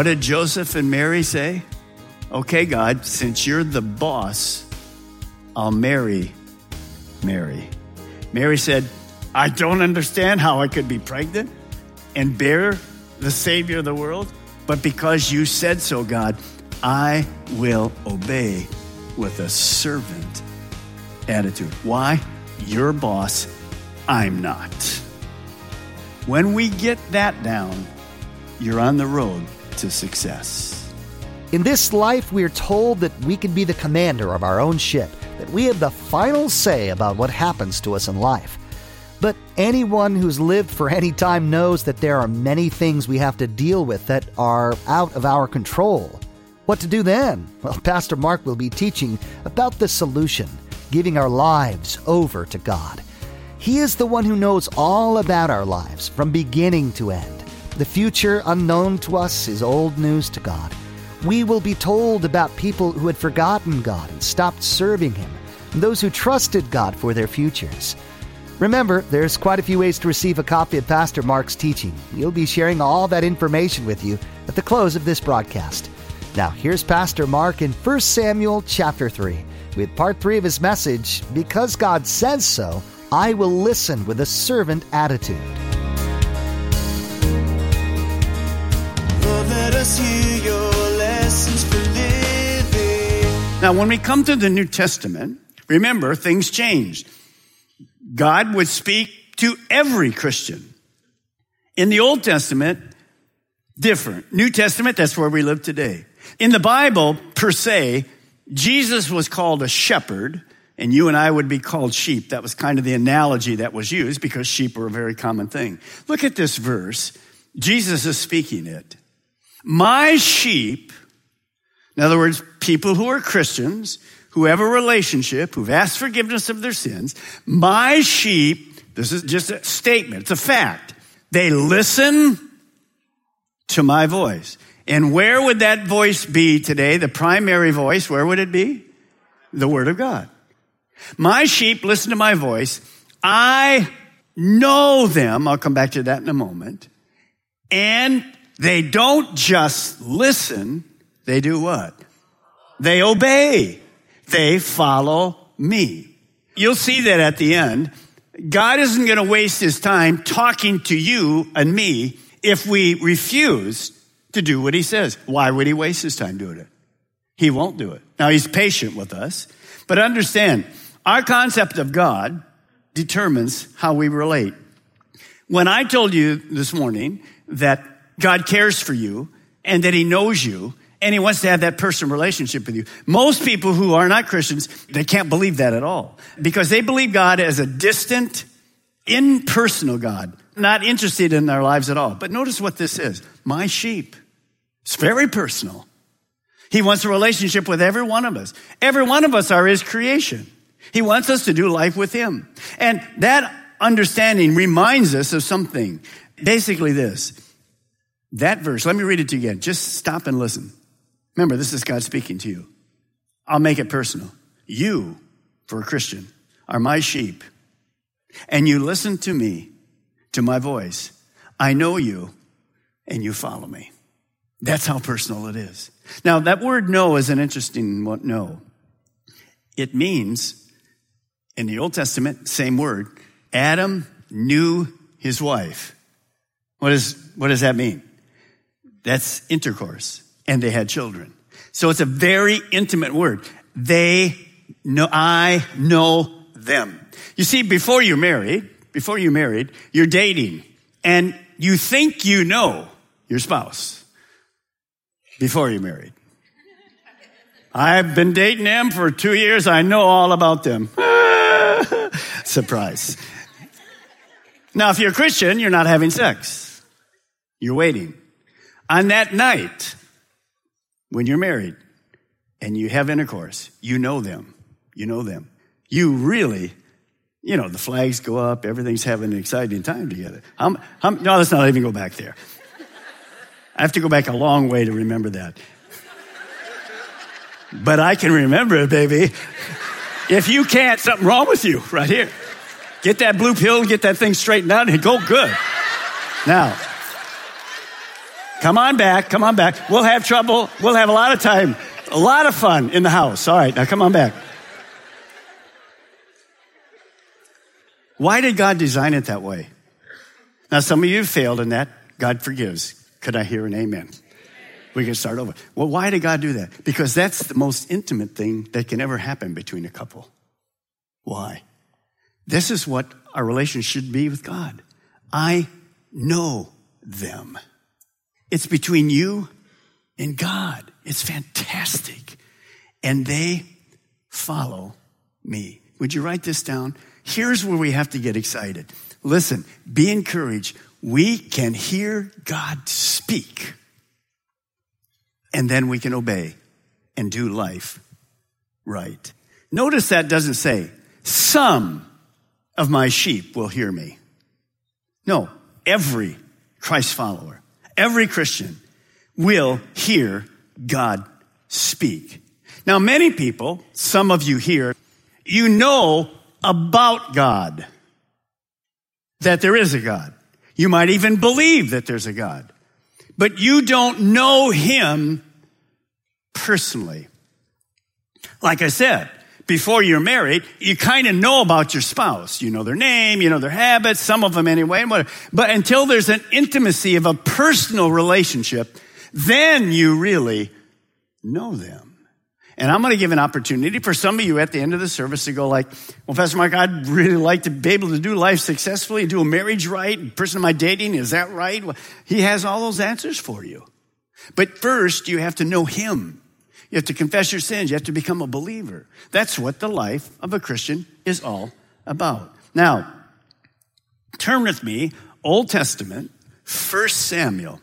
What did Joseph and Mary say? Okay, God, since you're the boss, I'll marry Mary. Mary said, I don't understand how I could be pregnant and bear the Savior of the world, but because you said so, God, I will obey with a servant attitude. Why? You're boss, I'm not. When we get that down, you're on the road to success. In this life, we are told that we can be the commander of our own ship, that we have the final say about what happens to us in life. But anyone who's lived for any time knows that there are many things we have to deal with that are out of our control. What to do then? Well, Pastor Mark will be teaching about the solution, giving our lives over to God. He is the one who knows all about our lives from beginning to end. The future unknown to us is old news to God. We will be told about people who had forgotten God and stopped serving Him, and those who trusted God for their futures. Remember, there's quite a few ways to receive a copy of Pastor Mark's teaching. We'll be sharing all that information with you at the close of this broadcast. Now, here's Pastor Mark in 1 Samuel chapter 3 with part 3 of his message, Because God Says So, I Will Listen with a Servant Attitude. Now, when we come to the New Testament, remember, things changed. God would speak to every Christian. In the Old Testament, different. New Testament, that's where we live today. In the Bible, per se, Jesus was called a shepherd, and you and I would be called sheep. That was kind of the analogy that was used because sheep were a very common thing. Look at this verse. Jesus is speaking it. My sheep, in other words, people who are Christians, who have a relationship, who've asked forgiveness of their sins, my sheep, this is just a statement, it's a fact. They listen to my voice. And where would that voice be today? The primary voice, where would it be? The Word of God. My sheep listen to my voice. I know them. I'll come back to that in a moment. And they don't just listen. They do what? They obey. They follow me. You'll see that at the end. God isn't going to waste his time talking to you and me if we refuse to do what he says. Why would he waste his time doing it? He won't do it. Now he's patient with us, but understand our concept of God determines how we relate. When I told you this morning that God cares for you and that he knows you and he wants to have that personal relationship with you. Most people who are not Christians, they can't believe that at all because they believe God as a distant, impersonal God, not interested in their lives at all. But notice what this is. My sheep. It's very personal. He wants a relationship with every one of us. Every one of us are his creation. He wants us to do life with him. And that understanding reminds us of something. Basically this. That verse, let me read it to you again. Just stop and listen. Remember, this is God speaking to you. I'll make it personal. You, for a Christian, are my sheep, and you listen to me, to my voice. I know you, and you follow me. That's how personal it is. Now, that word know is an interesting one, know. It means, in the Old Testament, same word, Adam knew his wife. What, is, what does that mean? That's intercourse. And they had children. So it's a very intimate word. They know, I know them. You see, before you're married, before you're married, you're dating and you think you know your spouse. before you're married. I've been dating them for two years. I know all about them. Surprise. Now, if you're a Christian, you're not having sex. You're waiting. On that night, when you're married and you have intercourse, you know them. You know them. You really, you know, the flags go up, everything's having an exciting time together. no, let's not even go back there. I have to go back a long way to remember that. But I can remember it, baby. If you can't, something wrong with you right here. Get that blue pill, get that thing straightened out, and go good. Now, come on back, come on back. We'll have trouble. We'll have a lot of time, a lot of fun in the house. All right, now come on back. Why did God design it that way? Now, some of you failed in that. God forgives. Could I hear an amen? We can start over. Well, why did God do that? Because that's the most intimate thing that can ever happen between a couple. Why? This is what our relationship should be with God. I know them. It's between you and God. It's fantastic. And they follow me. Would you write this down? Here's where we have to get excited. Listen, be encouraged. We can hear God speak and then we can obey and do life right. Notice that doesn't say, some of my sheep will hear me. No, every Christ follower, every Christian will hear God speak. Now, many people, some of you here, you know about God, that there is a God. You might even believe that there's a God but you don't know him personally. Like I said, before you're married, you kind of know about your spouse. You know their name, you know their habits, some of them anyway. But until there's an intimacy of a personal relationship, then you really know them. And I'm going to give an opportunity for some of you at the end of the service to go like, well, Pastor Mark, I'd really like to be able to do life successfully, do a marriage right. person am I dating? Is that right? Well, he has all those answers for you. But first, you have to know him. You have to confess your sins. You have to become a believer. That's what the life of a Christian is all about. Now, turn with me, Old Testament, 1 Samuel.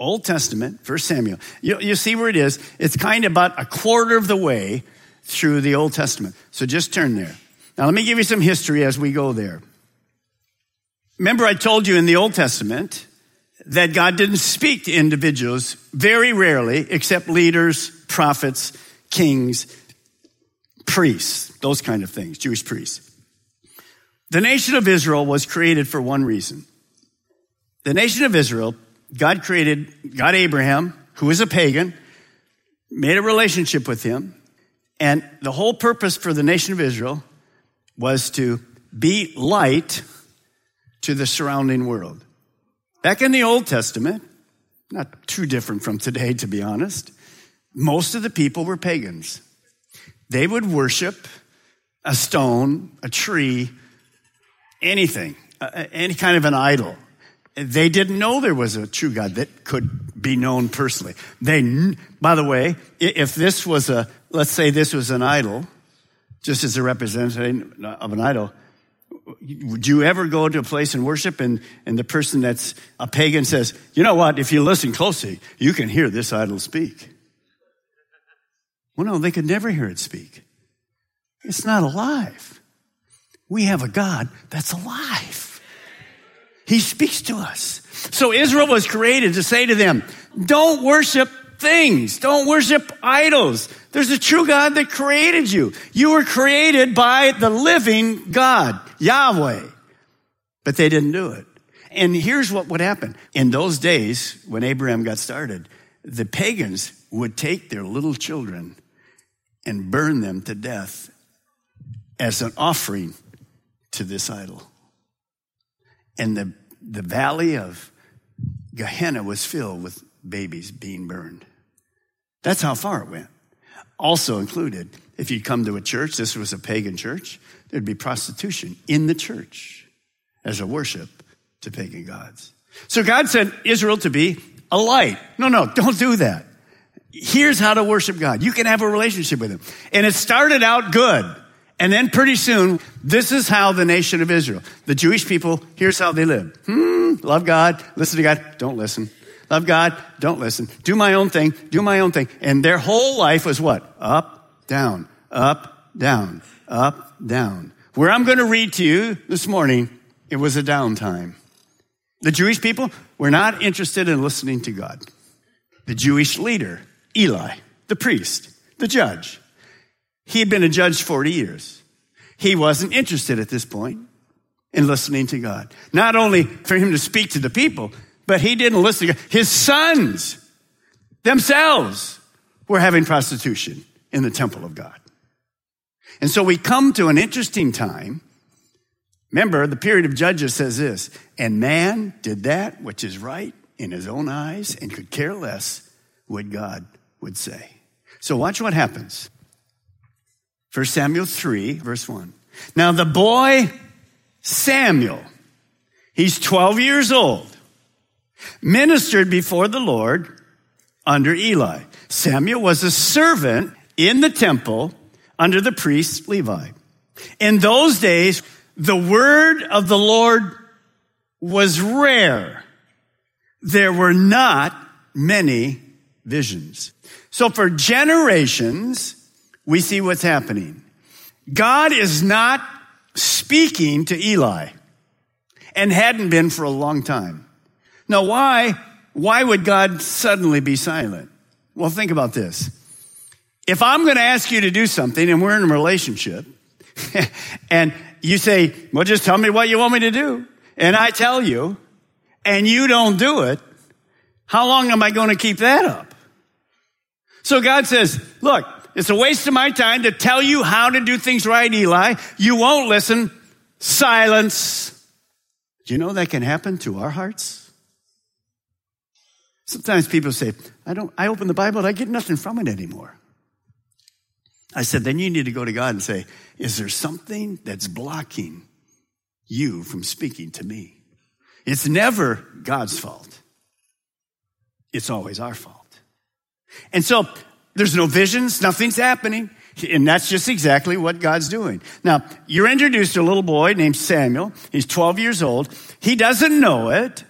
Old Testament, First Samuel. You, you see where it is? It's kind of about a quarter of the way through the Old Testament. So just turn there. Now let me give you some history as we go there. Remember I told you in the Old Testament that God didn't speak to individuals very rarely except leaders, prophets, kings, priests, those kind of things, Jewish priests. The nation of Israel was created for one reason. The nation of Israel God created, God Abraham, who was a pagan, made a relationship with him, and the whole purpose for the nation of Israel was to be light to the surrounding world. Back in the Old Testament, not too different from today, to be honest, most of the people were pagans. They would worship a stone, a tree, anything, any kind of an idol. They didn't know there was a true God that could be known personally. They, by the way, if this was a, let's say this was an idol, just as a representative of an idol, would you ever go to a place and worship and, and the person that's a pagan says, you know what, if you listen closely, you can hear this idol speak. Well, no, they could never hear it speak. It's not alive. We have a God that's alive. He speaks to us. So Israel was created to say to them, don't worship things. Don't worship idols. There's a true God that created you. You were created by the living God, Yahweh. But they didn't do it. And here's what would happen. In those days, when Abraham got started, the pagans would take their little children and burn them to death as an offering to this idol and the, the valley of Gehenna was filled with babies being burned. That's how far it went. Also included, if you come to a church, this was a pagan church, there'd be prostitution in the church as a worship to pagan gods. So God sent Israel to be a light. No, no, don't do that. Here's how to worship God. You can have a relationship with Him. And it started out good. And then pretty soon, this is how the nation of Israel, the Jewish people, here's how they live. Hmm, love God, listen to God, don't listen. Love God, don't listen. Do my own thing, do my own thing. And their whole life was what? Up, down, up, down, up, down. Where I'm going to read to you this morning, it was a downtime. The Jewish people were not interested in listening to God. The Jewish leader, Eli, the priest, the judge, he had been a judge 40 years. He wasn't interested at this point in listening to God. Not only for him to speak to the people, but he didn't listen to God. His sons themselves were having prostitution in the temple of God. And so we come to an interesting time. Remember, the period of Judges says this, and man did that which is right in his own eyes and could care less what God would say. So watch what happens. 1 Samuel 3, verse 1. Now the boy Samuel, he's 12 years old, ministered before the Lord under Eli. Samuel was a servant in the temple under the priest Levi. In those days, the word of the Lord was rare. There were not many visions. So for generations, we see what's happening. God is not speaking to Eli and hadn't been for a long time. Now, why? Why would God suddenly be silent? Well, think about this. If I'm going to ask you to do something and we're in a relationship and you say, well, just tell me what you want me to do. And I tell you and you don't do it. How long am I going to keep that up? So God says, look, it's a waste of my time to tell you how to do things right, Eli. You won't listen. Silence. Do you know that can happen to our hearts? Sometimes people say, I don't, I open the Bible and I get nothing from it anymore. I said, then you need to go to God and say, is there something that's blocking you from speaking to me? It's never God's fault. It's always our fault. And so there's no visions, nothing's happening. And that's just exactly what God's doing. Now, you're introduced to a little boy named Samuel. He's 12 years old. He doesn't know it,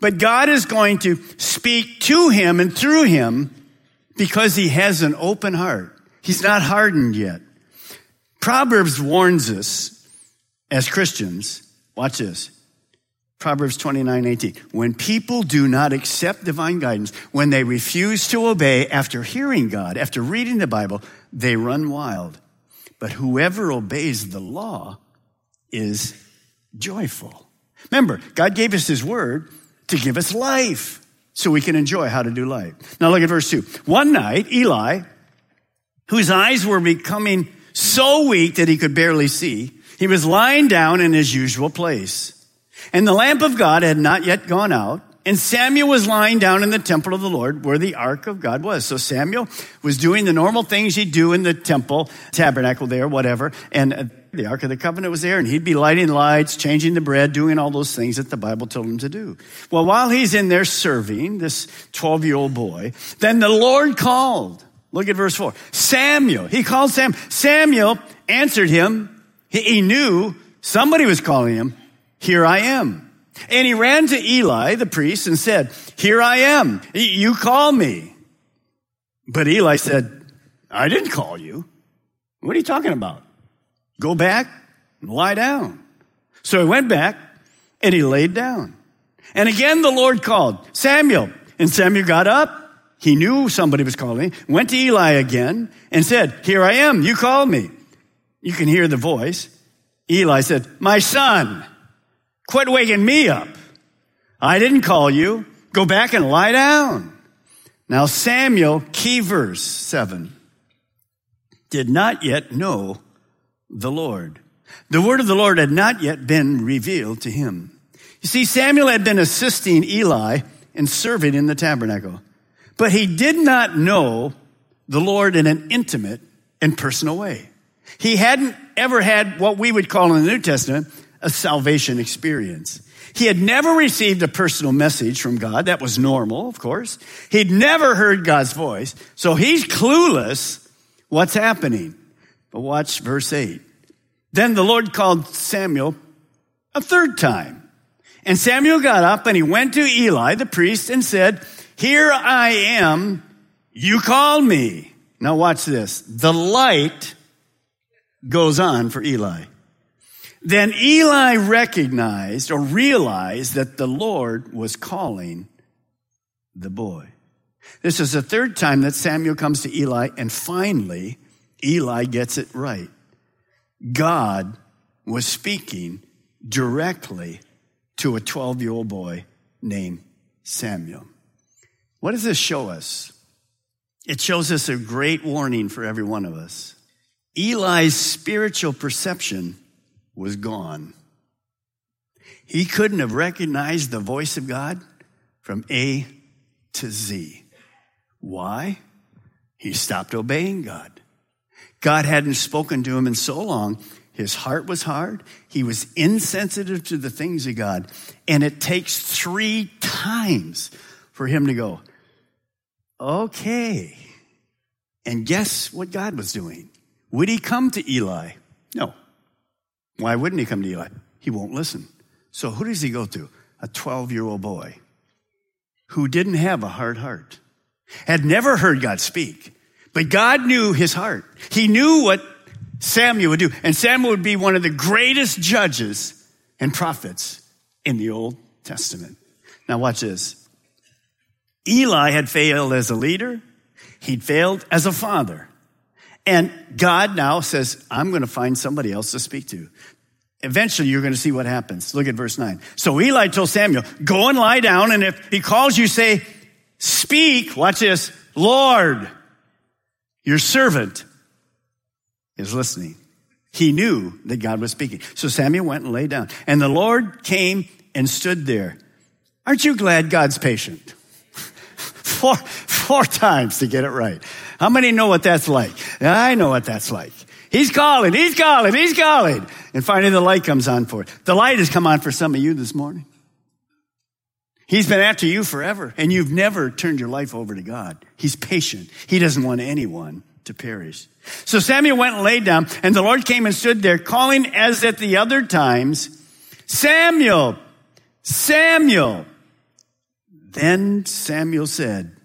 but God is going to speak to him and through him because he has an open heart. He's not hardened yet. Proverbs warns us as Christians, watch this. Proverbs 29, 18. When people do not accept divine guidance, when they refuse to obey after hearing God, after reading the Bible, they run wild. But whoever obeys the law is joyful. Remember, God gave us his word to give us life so we can enjoy how to do life. Now look at verse 2. One night, Eli, whose eyes were becoming so weak that he could barely see, he was lying down in his usual place. And the lamp of God had not yet gone out. And Samuel was lying down in the temple of the Lord where the ark of God was. So Samuel was doing the normal things he'd do in the temple, tabernacle there, whatever. And uh, the ark of the covenant was there and he'd be lighting lights, changing the bread, doing all those things that the Bible told him to do. Well, while he's in there serving, this 12 year old boy, then the Lord called. Look at verse four. Samuel. He called Sam. Samuel answered him. He, he knew somebody was calling him. Here I am. And he ran to Eli, the priest, and said, Here I am. You call me. But Eli said, I didn't call you. What are you talking about? Go back and lie down. So he went back and he laid down. And again the Lord called, Samuel. And Samuel got up. He knew somebody was calling, went to Eli again and said, Here I am. You called me. You can hear the voice. Eli said, My son. Quit waking me up. I didn't call you. Go back and lie down. Now Samuel, key verse seven, did not yet know the Lord. The word of the Lord had not yet been revealed to him. You see, Samuel had been assisting Eli and serving in the tabernacle, but he did not know the Lord in an intimate and personal way. He hadn't ever had what we would call in the New Testament a salvation experience. He had never received a personal message from God. That was normal, of course. He'd never heard God's voice. So he's clueless what's happening. But watch verse 8. Then the Lord called Samuel a third time. And Samuel got up and he went to Eli, the priest, and said, Here I am. You called me. Now watch this. The light goes on for Eli. Then Eli recognized or realized that the Lord was calling the boy. This is the third time that Samuel comes to Eli, and finally, Eli gets it right. God was speaking directly to a 12 year old boy named Samuel. What does this show us? It shows us a great warning for every one of us. Eli's spiritual perception was gone. He couldn't have recognized the voice of God from A to Z. Why? He stopped obeying God. God hadn't spoken to him in so long. His heart was hard. He was insensitive to the things of God. And it takes three times for him to go, okay. And guess what God was doing? Would he come to Eli? No. Why wouldn't he come to Eli? He won't listen. So who does he go to? A 12 year old boy who didn't have a hard heart, had never heard God speak, but God knew his heart. He knew what Samuel would do. And Samuel would be one of the greatest judges and prophets in the Old Testament. Now watch this. Eli had failed as a leader. He'd failed as a father. And God now says, I'm going to find somebody else to speak to. Eventually, you're going to see what happens. Look at verse 9. So Eli told Samuel, Go and lie down, and if he calls you, say, Speak, watch this, Lord, your servant is listening. He knew that God was speaking. So Samuel went and lay down. And the Lord came and stood there. Aren't you glad God's patient? Four, four times to get it right. How many know what that's like? I know what that's like. He's calling, he's calling, he's calling. And finally the light comes on for it. The light has come on for some of you this morning. He's been after you forever, and you've never turned your life over to God. He's patient. He doesn't want anyone to perish. So Samuel went and laid down, and the Lord came and stood there, calling as at the other times, Samuel, Samuel. Then Samuel said,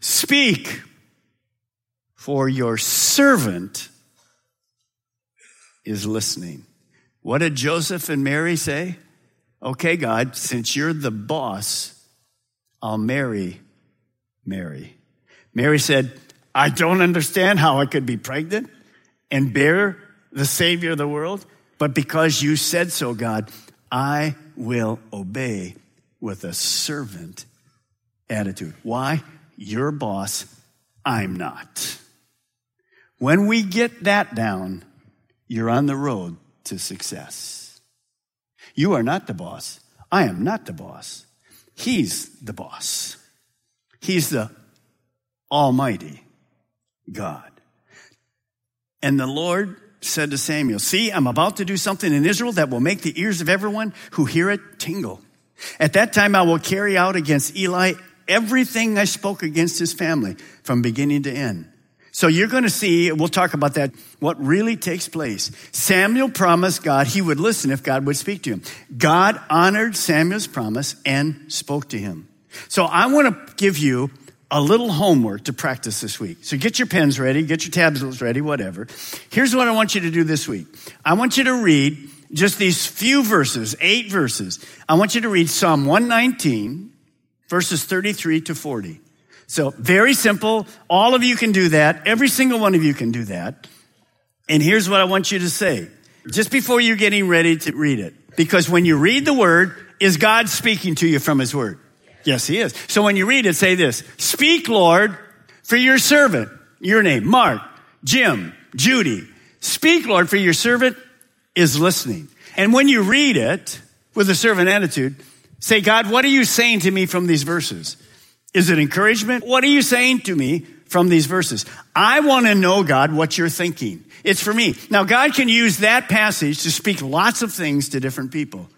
Speak, for your servant is listening. What did Joseph and Mary say? Okay, God, since you're the boss, I'll marry Mary. Mary said, I don't understand how I could be pregnant and bear the Savior of the world, but because you said so, God, I will obey with a servant attitude. Why? You're boss, I'm not. When we get that down, you're on the road to success. You are not the boss. I am not the boss. He's the boss. He's the Almighty God. And the Lord said to Samuel, See, I'm about to do something in Israel that will make the ears of everyone who hear it tingle. At that time, I will carry out against Eli everything I spoke against his family from beginning to end. So you're going to see, we'll talk about that, what really takes place. Samuel promised God he would listen if God would speak to him. God honored Samuel's promise and spoke to him. So I want to give you a little homework to practice this week. So get your pens ready, get your tablets ready, whatever. Here's what I want you to do this week. I want you to read just these few verses, eight verses. I want you to read Psalm 119, verses 33 to 40. So very simple. All of you can do that. Every single one of you can do that. And here's what I want you to say. Just before you're getting ready to read it. Because when you read the word, is God speaking to you from his word? Yes, he is. So when you read it, say this. Speak, Lord, for your servant. Your name, Mark, Jim, Judy. Speak, Lord, for your servant is listening. And when you read it with a servant attitude, say, God, what are you saying to me from these verses? Is it encouragement? What are you saying to me from these verses. I want to know, God, what you're thinking. It's for me. Now, God can use that passage to speak lots of things to different people.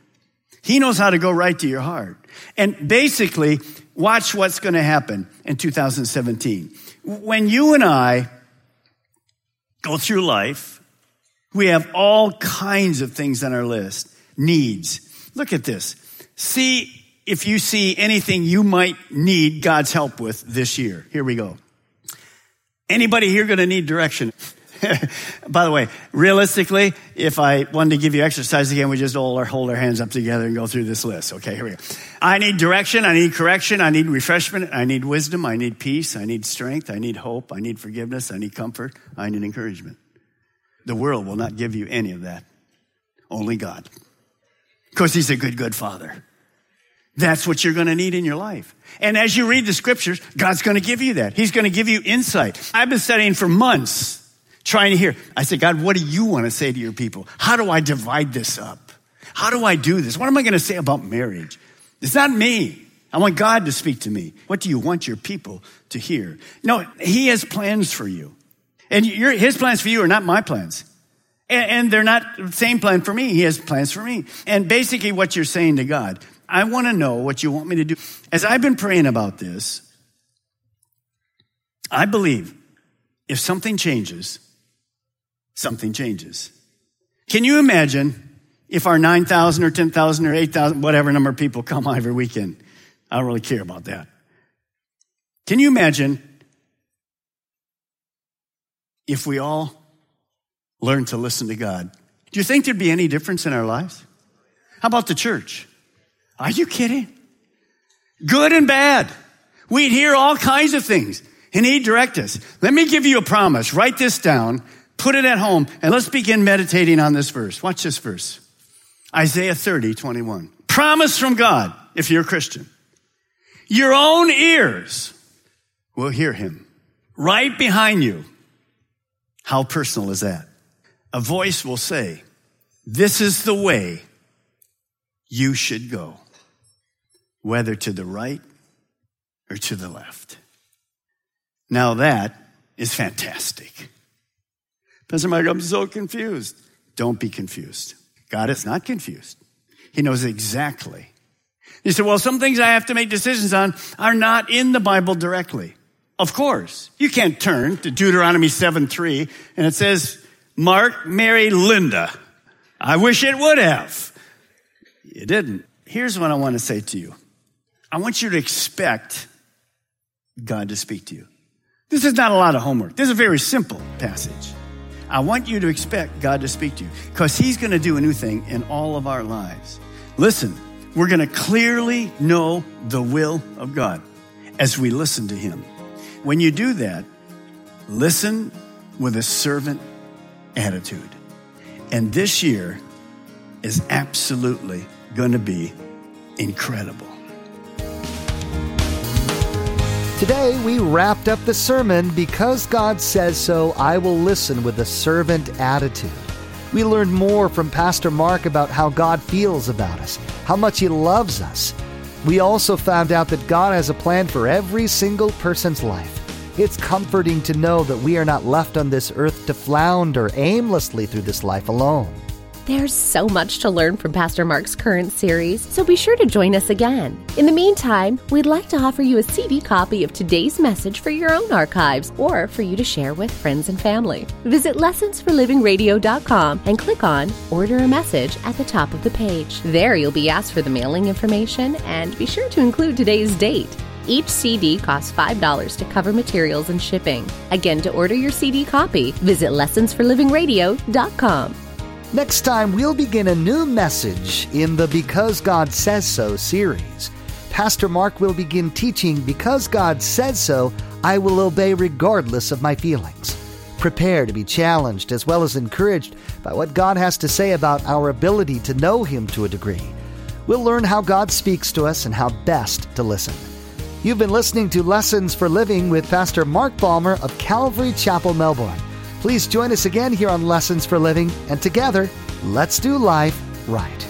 He knows how to go right to your heart. And basically, watch what's going to happen in 2017. When you and I go through life, we have all kinds of things on our list. Needs. Look at this. See if you see anything you might need God's help with this year. Here we go. Anybody here going to need direction? By the way, realistically, if I wanted to give you exercise again, we just all hold our hands up together and go through this list. Okay, here we go. I need direction. I need correction. I need refreshment. I need wisdom. I need peace. I need strength. I need hope. I need forgiveness. I need comfort. I need encouragement. The world will not give you any of that. Only God. Because He's a good, good Father. That's what you're going to need in your life. And as you read the scriptures, God's going to give you that. He's going to give you insight. I've been studying for months trying to hear. I said, God, what do you want to say to your people? How do I divide this up? How do I do this? What am I going to say about marriage? It's not me. I want God to speak to me. What do you want your people to hear? No, He has plans for you. And your, His plans for you are not my plans. And, and they're not same plan for me. He has plans for me. And basically what you're saying to God, I want to know what you want me to do. As I've been praying about this, I believe if something changes, something changes. Can you imagine if our 9,000 or 10,000 or 8,000, whatever number of people come every weekend? I don't really care about that. Can you imagine if we all learned to listen to God? Do you think there'd be any difference in our lives? How about the church? Are you kidding? Good and bad. We'd hear all kinds of things and he'd direct us. Let me give you a promise. Write this down. Put it at home and let's begin meditating on this verse. Watch this verse. Isaiah 30, 21. Promise from God, if you're a Christian. Your own ears will hear him right behind you. How personal is that? A voice will say, this is the way you should go, whether to the right or to the left. Now that is fantastic. Pastor Mike, I'm so confused. Don't be confused. God is not confused. He knows exactly. You said, well, some things I have to make decisions on are not in the Bible directly. Of course. You can't turn to Deuteronomy 7 3 and it says, Mark married Linda. I wish it would have. It didn't. Here's what I want to say to you. I want you to expect God to speak to you. This is not a lot of homework. This is a very simple passage. I want you to expect God to speak to you because He's going to do a new thing in all of our lives. Listen, we're going to clearly know the will of God as we listen to Him. When you do that, listen with a servant attitude. And this year is absolutely going to be incredible. Today, we wrapped up the sermon Because God Says So, I Will Listen with a Servant Attitude. We learned more from Pastor Mark about how God feels about us, how much He loves us. We also found out that God has a plan for every single person's life. It's comforting to know that we are not left on this earth to flounder aimlessly through this life alone. There's so much to learn from Pastor Mark's current series, so be sure to join us again. In the meantime, we'd like to offer you a CD copy of today's message for your own archives or for you to share with friends and family. Visit lessonsforlivingradio.com and click on Order a Message at the top of the page. There you'll be asked for the mailing information and be sure to include today's date. Each CD costs $5 to cover materials and shipping. Again, to order your CD copy, visit lessonsforlivingradio.com. Next time, we'll begin a new message in the Because God Says So series. Pastor Mark will begin teaching Because God Says So, I will obey regardless of my feelings. Prepare to be challenged as well as encouraged by what God has to say about our ability to know Him to a degree. We'll learn how God speaks to us and how best to listen. You've been listening to Lessons for Living with Pastor Mark Balmer of Calvary Chapel, Melbourne. Please join us again here on Lessons for Living, and together, let's do life right.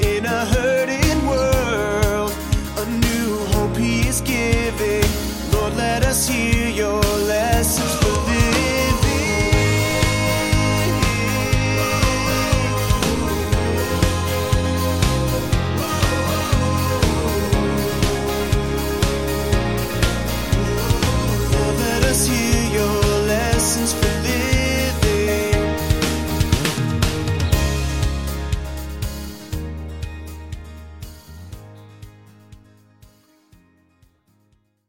In a hurting